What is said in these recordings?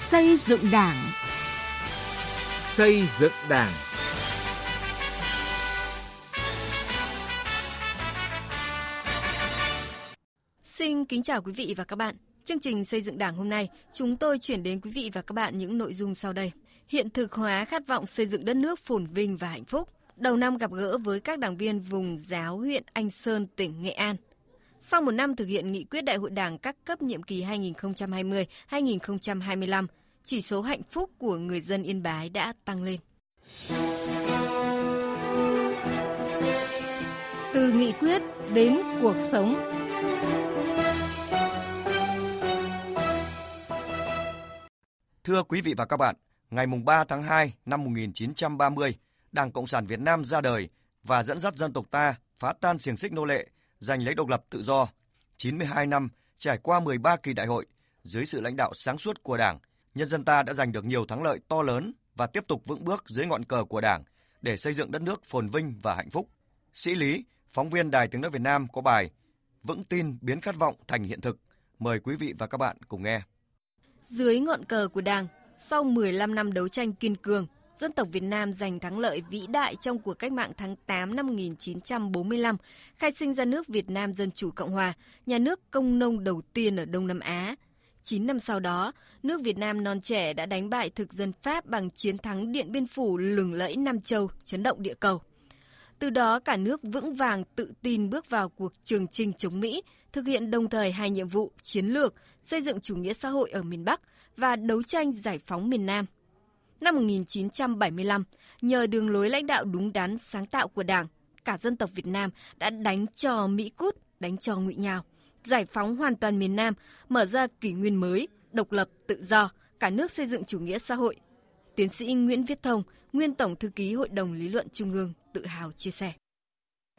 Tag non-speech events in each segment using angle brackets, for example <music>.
Xây dựng Đảng. Xây dựng Đảng. Xin kính chào quý vị và các bạn. Chương trình xây dựng Đảng hôm nay, chúng tôi chuyển đến quý vị và các bạn những nội dung sau đây. Hiện thực hóa khát vọng xây dựng đất nước phồn vinh và hạnh phúc. Đầu năm gặp gỡ với các đảng viên vùng giáo huyện Anh Sơn, tỉnh Nghệ An. Sau một năm thực hiện nghị quyết Đại hội Đảng các cấp nhiệm kỳ 2020-2025, chỉ số hạnh phúc của người dân Yên Bái đã tăng lên. Từ nghị quyết đến cuộc sống. Thưa quý vị và các bạn, ngày 3 tháng 2 năm 1930, Đảng Cộng sản Việt Nam ra đời và dẫn dắt dân tộc ta phá tan xiềng xích nô lệ, giành lấy độc lập tự do. 92 năm trải qua 13 kỳ đại hội, dưới sự lãnh đạo sáng suốt của Đảng, nhân dân ta đã giành được nhiều thắng lợi to lớn và tiếp tục vững bước dưới ngọn cờ của Đảng để xây dựng đất nước phồn vinh và hạnh phúc. Sĩ Lý, phóng viên Đài Tiếng nói Việt Nam có bài Vững tin biến khát vọng thành hiện thực. Mời quý vị và các bạn cùng nghe. Dưới ngọn cờ của Đảng, sau 15 năm đấu tranh kiên cường, dân tộc Việt Nam giành thắng lợi vĩ đại trong cuộc cách mạng tháng 8 năm 1945, khai sinh ra nước Việt Nam Dân Chủ Cộng Hòa, nhà nước công nông đầu tiên ở Đông Nam Á. 9 năm sau đó, nước Việt Nam non trẻ đã đánh bại thực dân Pháp bằng chiến thắng Điện Biên Phủ lừng lẫy Nam Châu, chấn động địa cầu. Từ đó cả nước vững vàng tự tin bước vào cuộc trường chinh chống Mỹ, thực hiện đồng thời hai nhiệm vụ chiến lược, xây dựng chủ nghĩa xã hội ở miền Bắc và đấu tranh giải phóng miền Nam. Năm 1975, nhờ đường lối lãnh đạo đúng đắn sáng tạo của Đảng, cả dân tộc Việt Nam đã đánh cho Mỹ cút, đánh cho ngụy nhào, giải phóng hoàn toàn miền Nam, mở ra kỷ nguyên mới, độc lập, tự do, cả nước xây dựng chủ nghĩa xã hội. Tiến sĩ Nguyễn Viết Thông, nguyên Tổng Thư ký Hội đồng Lý luận Trung ương, tự hào chia sẻ.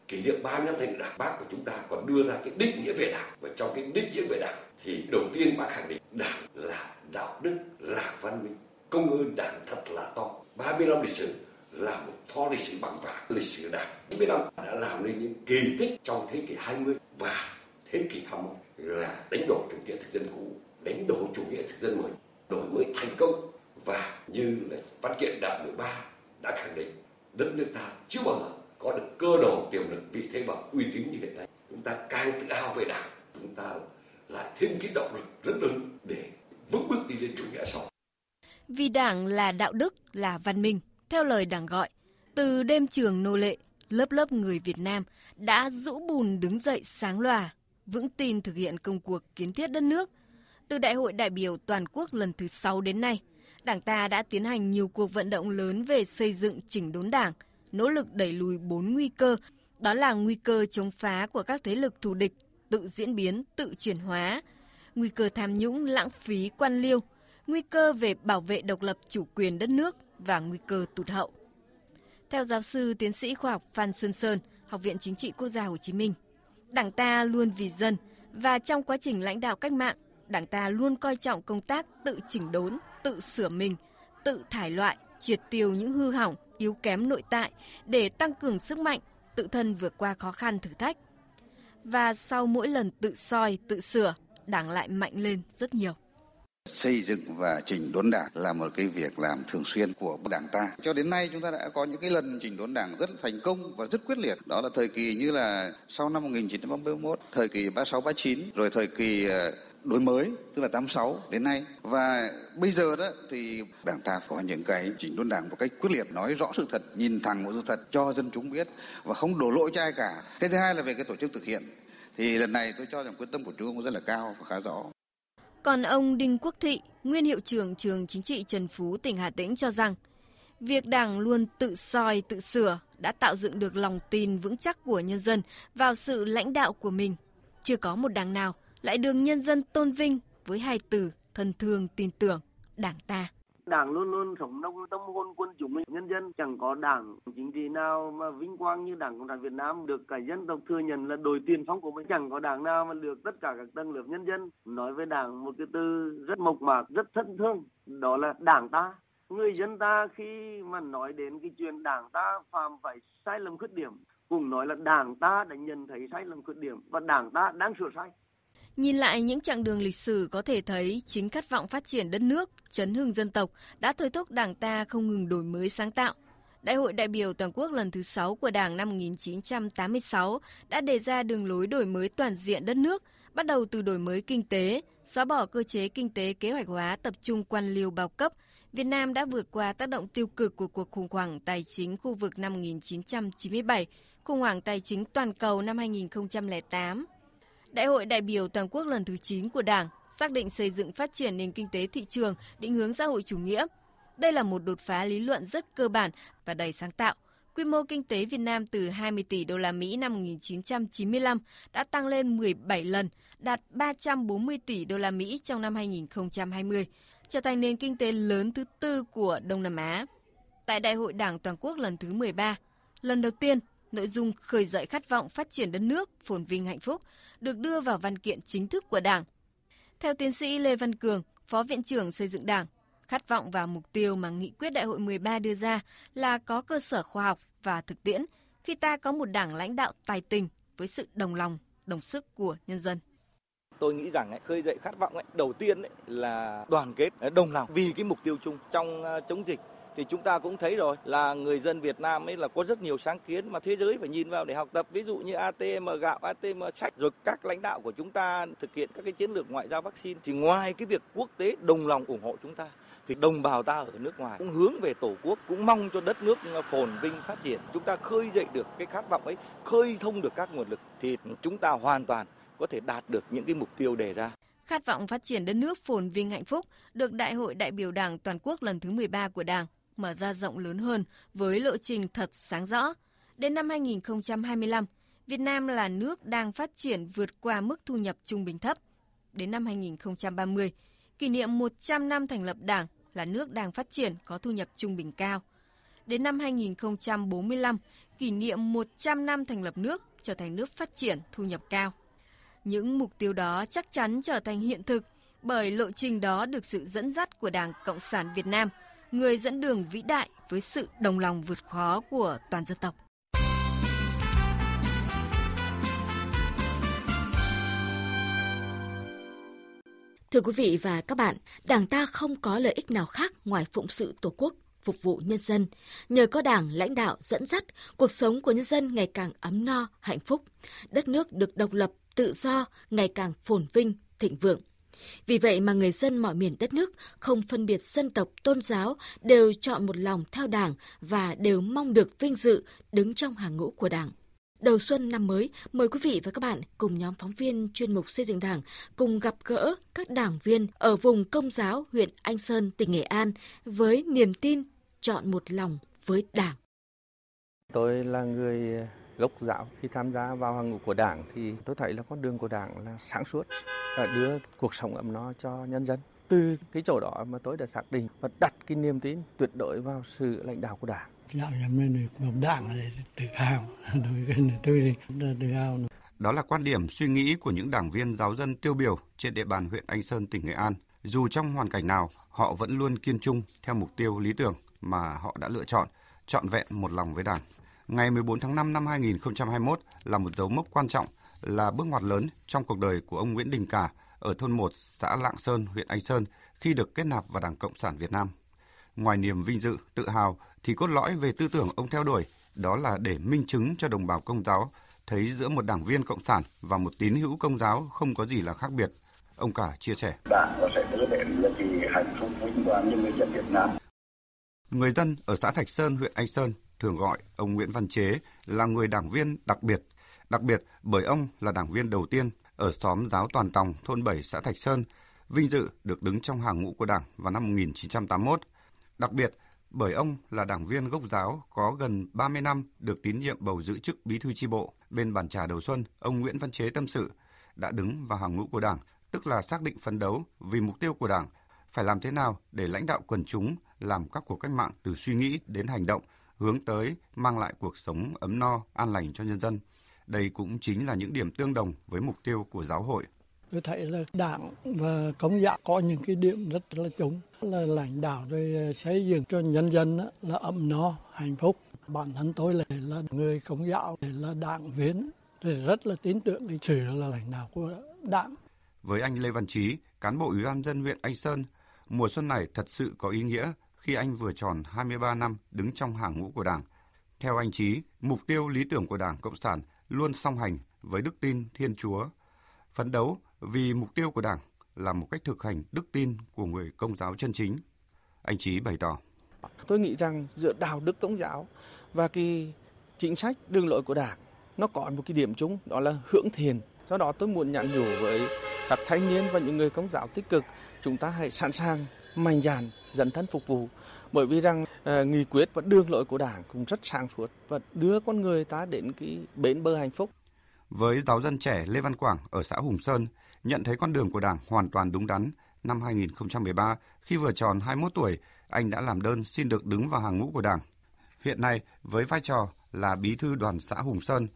Kỷ niệm 30 năm thành đảng bác của chúng ta còn đưa ra cái định nghĩa về đảng và trong cái định nghĩa về đảng thì đầu tiên bác khẳng định đảng là đạo đức, là văn minh, công ơn đảng thật là to. 30 năm lịch sử là một kho lịch sử bằng vàng lịch sử đảng. 40 năm đã làm nên những kỳ tích trong thế kỷ 20 và thế kỷ 21 là đánh đổ chủ nghĩa thực dân cũ, đánh đổ chủ nghĩa thực dân mới, đổi mới thành công và như là văn kiện đại 13 đã khẳng định đất nước ta chưa bao giờ có được cơ đồ tiềm lực vị thế và uy tín như hiện nay chúng ta càng tự hào về đảng chúng ta lại thêm cái động lực rất lớn để vững bước đi lên chủ nghĩa sau vì đảng là đạo đức là văn minh theo lời đảng gọi từ đêm trường nô lệ lớp lớp người Việt Nam đã rũ bùn đứng dậy sáng lòa vững tin thực hiện công cuộc kiến thiết đất nước. Từ đại hội đại biểu toàn quốc lần thứ 6 đến nay Đảng ta đã tiến hành nhiều cuộc vận động lớn về xây dựng chỉnh đốn đảng, nỗ lực đẩy lùi bốn nguy cơ, đó là nguy cơ chống phá của các thế lực thù địch, tự diễn biến, tự chuyển hóa, nguy cơ tham nhũng, lãng phí, quan liêu, nguy cơ về bảo vệ độc lập chủ quyền đất nước và nguy cơ tụt hậu. Theo giáo sư tiến sĩ khoa học Phan Xuân Sơn, Học viện Chính trị Quốc gia Hồ Chí Minh, Đảng ta luôn vì dân và trong quá trình lãnh đạo cách mạng, Đảng ta luôn coi trọng công tác tự chỉnh đốn, tự sửa mình, tự thải loại, triệt tiêu những hư hỏng, yếu kém nội tại để tăng cường sức mạnh, tự thân vượt qua khó khăn thử thách. Và sau mỗi lần tự soi, tự sửa, Đảng lại mạnh lên rất nhiều. Xây dựng và chỉnh đốn đảng là một cái việc làm thường xuyên của đảng ta. Cho đến nay chúng ta đã có những cái lần chỉnh đốn đảng rất thành công và rất quyết liệt. Đó là thời kỳ như là sau năm 1931, thời kỳ 36 39, rồi thời kỳ ờ, đổi mới tức là 86 đến nay và bây giờ đó thì đảng ta có những cái chỉnh đốn đảng một cách quyết liệt nói rõ sự thật nhìn thẳng một sự thật cho dân chúng biết và không đổ lỗi cho ai cả cái thứ hai là về cái tổ chức thực hiện thì lần này tôi cho rằng quyết tâm của trung ương rất là cao và khá rõ còn ông Đinh Quốc Thị, nguyên hiệu trưởng trường chính trị Trần Phú, tỉnh Hà Tĩnh cho rằng, việc Đảng luôn tự soi, tự sửa đã tạo dựng được lòng tin vững chắc của nhân dân vào sự lãnh đạo của mình. Chưa có một đảng nào lại được nhân dân tôn vinh với hai từ thân thương tin tưởng đảng ta. Đảng luôn luôn sống trong tâm hồn quân chúng nhân dân chẳng có đảng chính trị nào mà vinh quang như Đảng Cộng sản Việt Nam được cả dân tộc thừa nhận là đội tiền phong của mình. Chẳng có đảng nào mà được tất cả các tầng lớp nhân dân nói với đảng một cái từ rất mộc mạc, rất thân thương. Đó là đảng ta. Người dân ta khi mà nói đến cái chuyện đảng ta phạm phải sai lầm khuyết điểm. Cùng nói là đảng ta đã nhận thấy sai lầm khuyết điểm và đảng ta đang sửa sai. Nhìn lại những chặng đường lịch sử có thể thấy chính khát vọng phát triển đất nước, chấn hưng dân tộc đã thôi thúc Đảng ta không ngừng đổi mới sáng tạo. Đại hội đại biểu toàn quốc lần thứ 6 của Đảng năm 1986 đã đề ra đường lối đổi mới toàn diện đất nước, bắt đầu từ đổi mới kinh tế, xóa bỏ cơ chế kinh tế kế hoạch hóa tập trung quan liêu bao cấp. Việt Nam đã vượt qua tác động tiêu cực của cuộc khủng hoảng tài chính khu vực năm 1997, khủng hoảng tài chính toàn cầu năm 2008. Đại hội đại biểu toàn quốc lần thứ 9 của Đảng xác định xây dựng phát triển nền kinh tế thị trường, định hướng xã hội chủ nghĩa. Đây là một đột phá lý luận rất cơ bản và đầy sáng tạo. Quy mô kinh tế Việt Nam từ 20 tỷ đô la Mỹ năm 1995 đã tăng lên 17 lần, đạt 340 tỷ đô la Mỹ trong năm 2020, trở thành nền kinh tế lớn thứ tư của Đông Nam Á. Tại Đại hội Đảng toàn quốc lần thứ 13, lần đầu tiên nội dung khởi dậy khát vọng phát triển đất nước phồn vinh hạnh phúc được đưa vào văn kiện chính thức của Đảng. Theo tiến sĩ Lê Văn Cường, Phó Viện trưởng xây dựng Đảng, khát vọng và mục tiêu mà nghị quyết đại hội 13 đưa ra là có cơ sở khoa học và thực tiễn khi ta có một đảng lãnh đạo tài tình với sự đồng lòng, đồng sức của nhân dân tôi nghĩ rằng ấy, khơi dậy khát vọng ấy, đầu tiên ấy, là đoàn kết đồng lòng vì cái mục tiêu chung trong ờ, chống dịch thì chúng ta cũng thấy rồi là người dân Việt Nam ấy là có rất nhiều sáng kiến mà thế giới phải nhìn vào để học tập. Ví dụ như ATM gạo, ATM sách rồi các lãnh đạo của chúng ta thực hiện các cái chiến lược ngoại giao vaccine. Thì ngoài cái việc quốc tế đồng lòng ủng hộ chúng ta thì đồng bào ta ở nước ngoài cũng hướng về tổ quốc cũng mong cho đất nước phồn vinh phát triển. Chúng ta khơi dậy được cái khát vọng ấy khơi thông được các nguồn lực thì chúng ta hoàn toàn có thể đạt được những cái mục tiêu đề ra. Khát vọng phát triển đất nước phồn vinh hạnh phúc được Đại hội đại biểu Đảng toàn quốc lần thứ 13 của Đảng mở ra rộng lớn hơn với lộ trình thật sáng rõ. Đến năm 2025, Việt Nam là nước đang phát triển vượt qua mức thu nhập trung bình thấp. Đến năm 2030, kỷ niệm 100 năm thành lập Đảng là nước đang phát triển có thu nhập trung bình cao. Đến năm 2045, kỷ niệm 100 năm thành lập nước trở thành nước phát triển thu nhập cao. Những mục tiêu đó chắc chắn trở thành hiện thực bởi lộ trình đó được sự dẫn dắt của Đảng Cộng sản Việt Nam, người dẫn đường vĩ đại với sự đồng lòng vượt khó của toàn dân tộc. Thưa quý vị và các bạn, Đảng ta không có lợi ích nào khác ngoài phụng sự Tổ quốc, phục vụ nhân dân. Nhờ có Đảng lãnh đạo dẫn dắt, cuộc sống của nhân dân ngày càng ấm no, hạnh phúc. Đất nước được độc lập, tự do, ngày càng phồn vinh, thịnh vượng. Vì vậy mà người dân mọi miền đất nước không phân biệt dân tộc, tôn giáo đều chọn một lòng theo Đảng và đều mong được vinh dự đứng trong hàng ngũ của Đảng. Đầu xuân năm mới, mời quý vị và các bạn cùng nhóm phóng viên chuyên mục xây dựng Đảng cùng gặp gỡ các đảng viên ở vùng công giáo huyện Anh Sơn, tỉnh Nghệ An với niềm tin chọn một lòng với Đảng. Tôi là người gốc giáo khi tham gia vào hàng ngũ của đảng thì tôi thấy là con đường của đảng là sáng suốt và đưa cuộc sống ấm no cho nhân dân từ cái chỗ đó mà tôi đã xác định và đặt cái niềm tin tuyệt đối vào sự lãnh đạo của đảng Dạo nhà mình được một đảng là tự hào <laughs> đối với tôi thì tự hào đó là quan điểm suy nghĩ của những đảng viên giáo dân tiêu biểu trên địa bàn huyện Anh Sơn, tỉnh Nghệ An. Dù trong hoàn cảnh nào, họ vẫn luôn kiên trung theo mục tiêu lý tưởng mà họ đã lựa chọn, trọn vẹn một lòng với Đảng. Ngày 14 tháng 5 năm 2021 là một dấu mốc quan trọng, là bước ngoặt lớn trong cuộc đời của ông Nguyễn Đình Cả ở thôn 1 xã Lạng Sơn, huyện Anh Sơn khi được kết nạp vào Đảng Cộng sản Việt Nam. Ngoài niềm vinh dự, tự hào thì cốt lõi về tư tưởng ông theo đuổi đó là để minh chứng cho đồng bào công giáo thấy giữa một đảng viên cộng sản và một tín hữu công giáo không có gì là khác biệt. Ông Cả chia sẻ. Đảng có sẽ đưa đến những cái hạnh phúc vinh quang như người dân Việt Nam. Người dân ở xã Thạch Sơn, huyện Anh Sơn thường gọi ông Nguyễn Văn Chế là người đảng viên đặc biệt, đặc biệt bởi ông là đảng viên đầu tiên ở xóm giáo Toàn Tòng, thôn 7, xã Thạch Sơn, vinh dự được đứng trong hàng ngũ của Đảng vào năm 1981. Đặc biệt bởi ông là đảng viên gốc giáo có gần 30 năm được tín nhiệm bầu giữ chức bí thư chi bộ. Bên bàn trà đầu xuân, ông Nguyễn Văn Chế tâm sự đã đứng vào hàng ngũ của Đảng, tức là xác định phấn đấu vì mục tiêu của Đảng phải làm thế nào để lãnh đạo quần chúng làm các cuộc cách mạng từ suy nghĩ đến hành động hướng tới mang lại cuộc sống ấm no, an lành cho nhân dân. Đây cũng chính là những điểm tương đồng với mục tiêu của giáo hội. Tôi thấy là đảng và công giáo có những cái điểm rất là chung là lãnh đạo rồi xây dựng cho nhân dân là ấm no, hạnh phúc. Bản thân tôi là, là người công giáo, là đảng viên, thì rất là tin tưởng cái sự là lãnh đạo của đảng. Với anh Lê Văn Trí, cán bộ Ủy ban dân huyện Anh Sơn, mùa xuân này thật sự có ý nghĩa khi anh vừa tròn 23 năm đứng trong hàng ngũ của Đảng. Theo anh Trí, mục tiêu lý tưởng của Đảng Cộng sản luôn song hành với đức tin Thiên Chúa. Phấn đấu vì mục tiêu của Đảng là một cách thực hành đức tin của người công giáo chân chính. Anh Trí bày tỏ. Tôi nghĩ rằng giữa đạo đức công giáo và cái chính sách đường lối của Đảng nó có một cái điểm chung đó là hưởng thiền. Do đó tôi muốn nhắn nhủ với các thanh niên và những người công giáo tích cực chúng ta hãy sẵn sàng mạnh dạn dấn thân phục vụ bởi vì rằng uh, nghị quyết và đường lối của đảng cũng rất sáng suốt và đưa con người ta đến cái bến bờ hạnh phúc. Với giáo dân trẻ Lê Văn Quảng ở xã Hùng Sơn nhận thấy con đường của đảng hoàn toàn đúng đắn, năm 2013 khi vừa tròn 21 tuổi, anh đã làm đơn xin được đứng vào hàng ngũ của đảng. Hiện nay với vai trò là bí thư đoàn xã Hùng Sơn,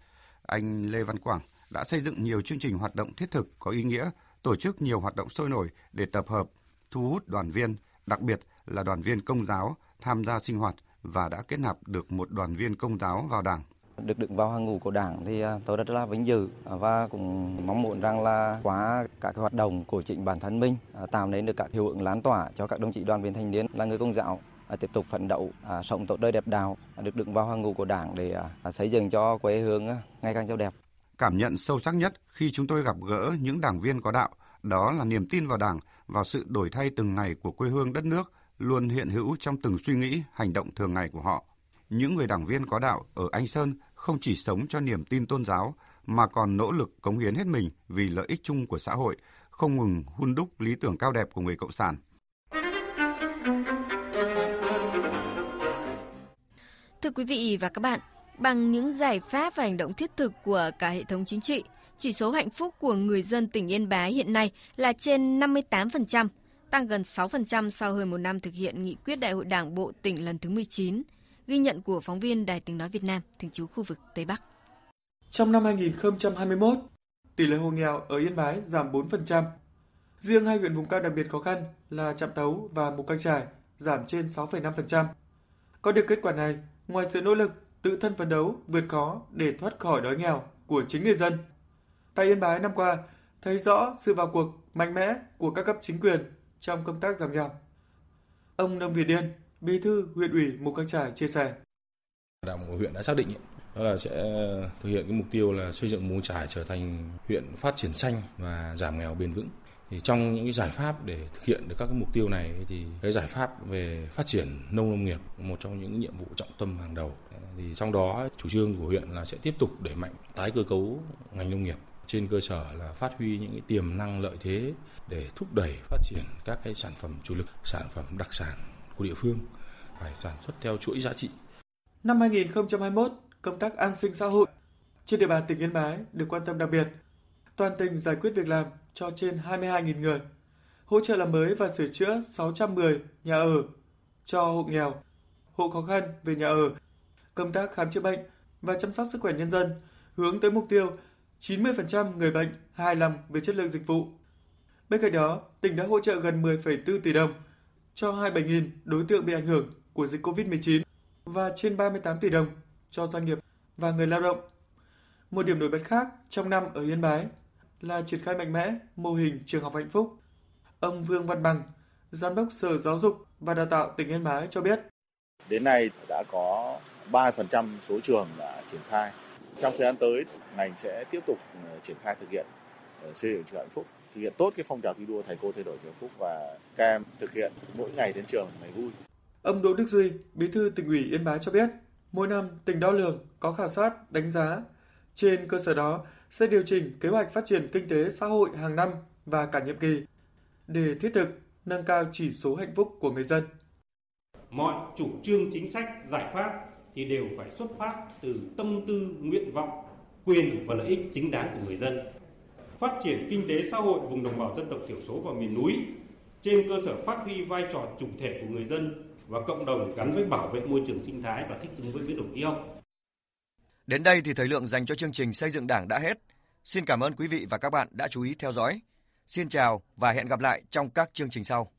anh Lê Văn Quảng đã xây dựng nhiều chương trình hoạt động thiết thực có ý nghĩa, tổ chức nhiều hoạt động sôi nổi để tập hợp, thu hút đoàn viên, đặc biệt là đoàn viên công giáo tham gia sinh hoạt và đã kết nạp được một đoàn viên công giáo vào Đảng. Được đứng vào hàng ngũ của Đảng thì à, tôi rất là vinh dự và cũng mong muốn rằng là qua các hoạt động của chính bản thân mình à, tạo nên được các hiệu ứng lan tỏa cho các đồng chí đoàn viên thanh niên là người công giáo à, tiếp tục phấn đấu sống tốt đời đẹp đạo được đứng vào hàng ngũ của Đảng để xây dựng cho quê hương ngày càng giàu đẹp. Cảm nhận sâu sắc nhất khi chúng tôi gặp gỡ những đảng viên có đạo đó là niềm tin vào Đảng, vào sự đổi thay từng ngày của quê hương đất nước luôn hiện hữu trong từng suy nghĩ, hành động thường ngày của họ. Những người đảng viên có đạo ở Anh Sơn không chỉ sống cho niềm tin tôn giáo mà còn nỗ lực cống hiến hết mình vì lợi ích chung của xã hội, không ngừng hun đúc lý tưởng cao đẹp của người cộng sản. Thưa quý vị và các bạn, bằng những giải pháp và hành động thiết thực của cả hệ thống chính trị, chỉ số hạnh phúc của người dân tỉnh Yên Bái hiện nay là trên 58%, tăng gần 6% sau hơn một năm thực hiện nghị quyết Đại hội Đảng Bộ tỉnh lần thứ 19, ghi nhận của phóng viên Đài tiếng nói Việt Nam, thường trú khu vực Tây Bắc. Trong năm 2021, tỷ lệ hộ nghèo ở Yên Bái giảm 4%. Riêng hai huyện vùng cao đặc biệt khó khăn là Trạm Tấu và Mù Căng Trải giảm trên 6,5%. Có được kết quả này, ngoài sự nỗ lực tự thân phấn đấu vượt khó để thoát khỏi đói nghèo của chính người dân, tại Yên Bái năm qua thấy rõ sự vào cuộc mạnh mẽ của các cấp chính quyền trong công tác giảm nghèo. Ông Nông Việt Điên, Bí thư huyện ủy Mù Căng Trải chia sẻ. Đảng của huyện đã xác định đó là sẽ ờ, thực hiện cái mục tiêu là xây dựng Mù Trải trở thành huyện phát triển xanh và giảm nghèo bền vững. Thì trong những cái giải pháp để thực hiện được các cái mục tiêu này thì cái giải pháp về phát triển nông lâm nghiệp một trong những nhiệm vụ trọng tâm hàng đầu. Thì trong đó chủ trương của huyện là sẽ tiếp tục đẩy mạnh tái cơ cấu ngành nông nghiệp trên cơ sở là phát huy những cái tiềm năng lợi thế để thúc đẩy phát triển các cái sản phẩm chủ lực, sản phẩm đặc sản của địa phương phải sản xuất theo chuỗi giá trị. Năm 2021, công tác an sinh xã hội trên địa bàn tỉnh Yên Bái được quan tâm đặc biệt. Toàn tỉnh giải quyết việc làm cho trên 22.000 người, hỗ trợ làm mới và sửa chữa 610 nhà ở cho hộ nghèo, hộ khó khăn về nhà ở, công tác khám chữa bệnh và chăm sóc sức khỏe nhân dân hướng tới mục tiêu 90% người bệnh hài lòng về chất lượng dịch vụ. Bên cạnh đó, tỉnh đã hỗ trợ gần 10,4 tỷ đồng cho 27.000 đối tượng bị ảnh hưởng của dịch COVID-19 và trên 38 tỷ đồng cho doanh nghiệp và người lao động. Một điểm nổi bật khác trong năm ở Yên Bái là triển khai mạnh mẽ mô hình trường học hạnh phúc. Ông Vương Văn Bằng, Giám đốc Sở Giáo dục và Đào tạo tỉnh Yên Bái cho biết. Đến nay đã có 3% số trường đã triển khai. Trong thời gian tới, ngành sẽ tiếp tục ờ, triển khai thực hiện ờ, xây dựng trường hạnh phúc thực hiện tốt cái phong trào thi đua thầy cô thay đổi trường phúc và các em thực hiện mỗi ngày đến trường ngày vui. Ông Đỗ Đức Duy, Bí thư tỉnh ủy Yên Bái cho biết, mỗi năm tỉnh đo lường có khảo sát, đánh giá. Trên cơ sở đó sẽ điều chỉnh kế hoạch phát triển kinh tế xã hội hàng năm và cả nhiệm kỳ để thiết thực nâng cao chỉ số hạnh phúc của người dân. Mọi chủ trương chính sách, giải pháp thì đều phải xuất phát từ tâm tư, nguyện vọng, quyền và lợi ích chính đáng của người dân phát triển kinh tế xã hội vùng đồng bào dân tộc thiểu số và miền núi trên cơ sở phát huy vai trò chủ thể của người dân và cộng đồng gắn với bảo vệ môi trường sinh thái và thích ứng với biến đổi khí hậu. Đến đây thì thời lượng dành cho chương trình xây dựng Đảng đã hết. Xin cảm ơn quý vị và các bạn đã chú ý theo dõi. Xin chào và hẹn gặp lại trong các chương trình sau.